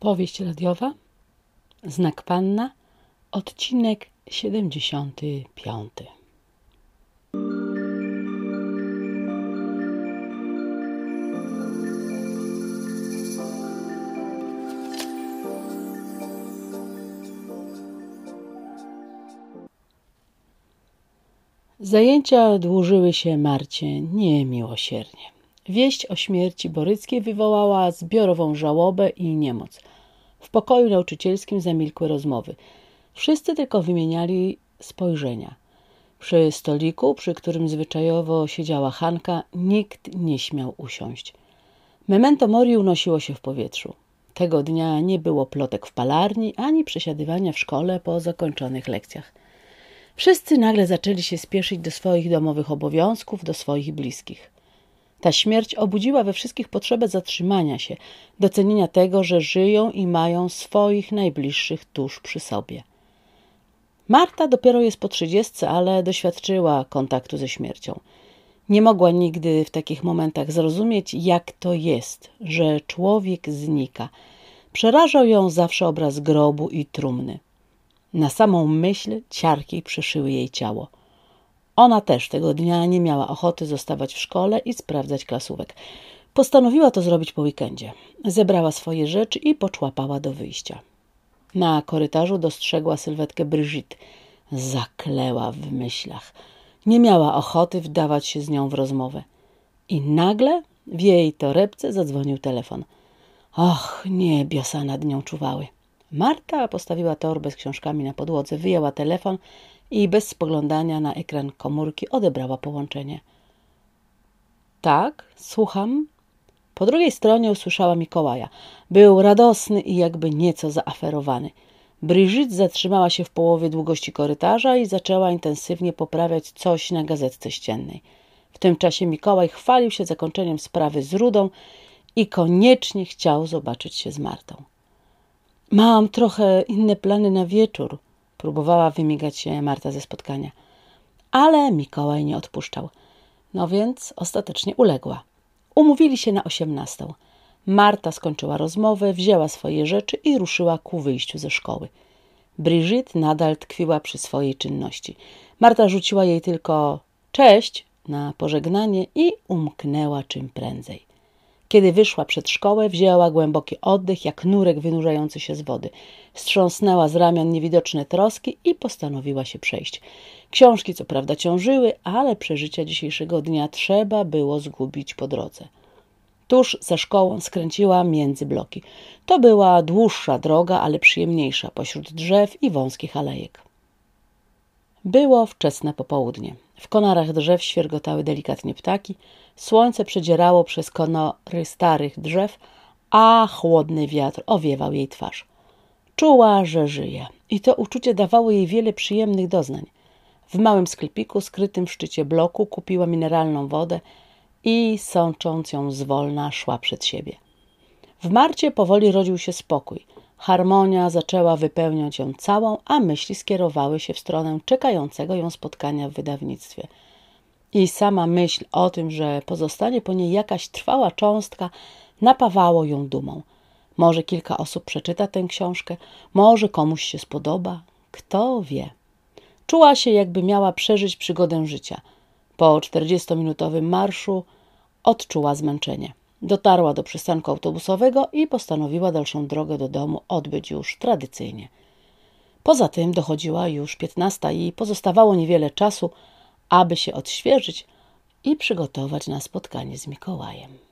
Powieść radiowa Znak Panna Odcinek 75 Zajęcia dłużyły się Marcie niemiłosiernie. Wieść o śmierci Boryckiej wywołała zbiorową żałobę i niemoc. W pokoju nauczycielskim zamilkły rozmowy. Wszyscy tylko wymieniali spojrzenia. Przy stoliku, przy którym zwyczajowo siedziała Hanka, nikt nie śmiał usiąść. Memento mori unosiło się w powietrzu. Tego dnia nie było plotek w palarni, ani przesiadywania w szkole po zakończonych lekcjach. Wszyscy nagle zaczęli się spieszyć do swoich domowych obowiązków, do swoich bliskich. Ta śmierć obudziła we wszystkich potrzebę zatrzymania się, docenienia tego, że żyją i mają swoich najbliższych tuż przy sobie. Marta dopiero jest po trzydziestce, ale doświadczyła kontaktu ze śmiercią. Nie mogła nigdy w takich momentach zrozumieć, jak to jest, że człowiek znika. Przerażał ją zawsze obraz grobu i trumny. Na samą myśl ciarki przeszyły jej ciało. Ona też tego dnia nie miała ochoty zostawać w szkole i sprawdzać klasówek. Postanowiła to zrobić po weekendzie. Zebrała swoje rzeczy i poczłapała do wyjścia. Na korytarzu dostrzegła sylwetkę Brigitte. Zakleła w myślach. Nie miała ochoty wdawać się z nią w rozmowę. I nagle w jej torebce zadzwonił telefon. Och, niebiosa nad nią czuwały. Marta postawiła torbę z książkami na podłodze, wyjęła telefon i bez spoglądania na ekran komórki odebrała połączenie. Tak, słucham. Po drugiej stronie usłyszała Mikołaja. Był radosny i jakby nieco zaaferowany. Brigitte zatrzymała się w połowie długości korytarza i zaczęła intensywnie poprawiać coś na gazetce ściennej. W tym czasie Mikołaj chwalił się zakończeniem sprawy z Rudą i koniecznie chciał zobaczyć się z Martą. Mam trochę inne plany na wieczór, Próbowała wymigać się Marta ze spotkania. Ale Mikołaj nie odpuszczał. No więc ostatecznie uległa. Umówili się na osiemnastą. Marta skończyła rozmowę, wzięła swoje rzeczy i ruszyła ku wyjściu ze szkoły. Brigitte nadal tkwiła przy swojej czynności. Marta rzuciła jej tylko cześć na pożegnanie i umknęła czym prędzej. Kiedy wyszła przed szkołę, wzięła głęboki oddech, jak nurek wynurzający się z wody. Strząsnęła z ramion niewidoczne troski i postanowiła się przejść. Książki co prawda ciążyły, ale przeżycia dzisiejszego dnia trzeba było zgubić po drodze. Tuż za szkołą skręciła między bloki. To była dłuższa droga, ale przyjemniejsza, pośród drzew i wąskich alejek. Było wczesne popołudnie. W konarach drzew świergotały delikatnie ptaki, słońce przedzierało przez konory starych drzew, a chłodny wiatr owiewał jej twarz. Czuła, że żyje i to uczucie dawało jej wiele przyjemnych doznań. W małym sklepiku skrytym w szczycie bloku kupiła mineralną wodę i sącząc ją zwolna szła przed siebie. W Marcie powoli rodził się spokój – Harmonia zaczęła wypełniać ją całą, a myśli skierowały się w stronę czekającego ją spotkania w wydawnictwie. I sama myśl o tym, że pozostanie po niej jakaś trwała cząstka, napawało ją dumą. Może kilka osób przeczyta tę książkę, może komuś się spodoba, kto wie. Czuła się, jakby miała przeżyć przygodę życia. Po czterdziestominutowym marszu odczuła zmęczenie. Dotarła do przystanku autobusowego i postanowiła dalszą drogę do domu odbyć już tradycyjnie. Poza tym dochodziła już piętnasta i pozostawało niewiele czasu, aby się odświeżyć i przygotować na spotkanie z Mikołajem.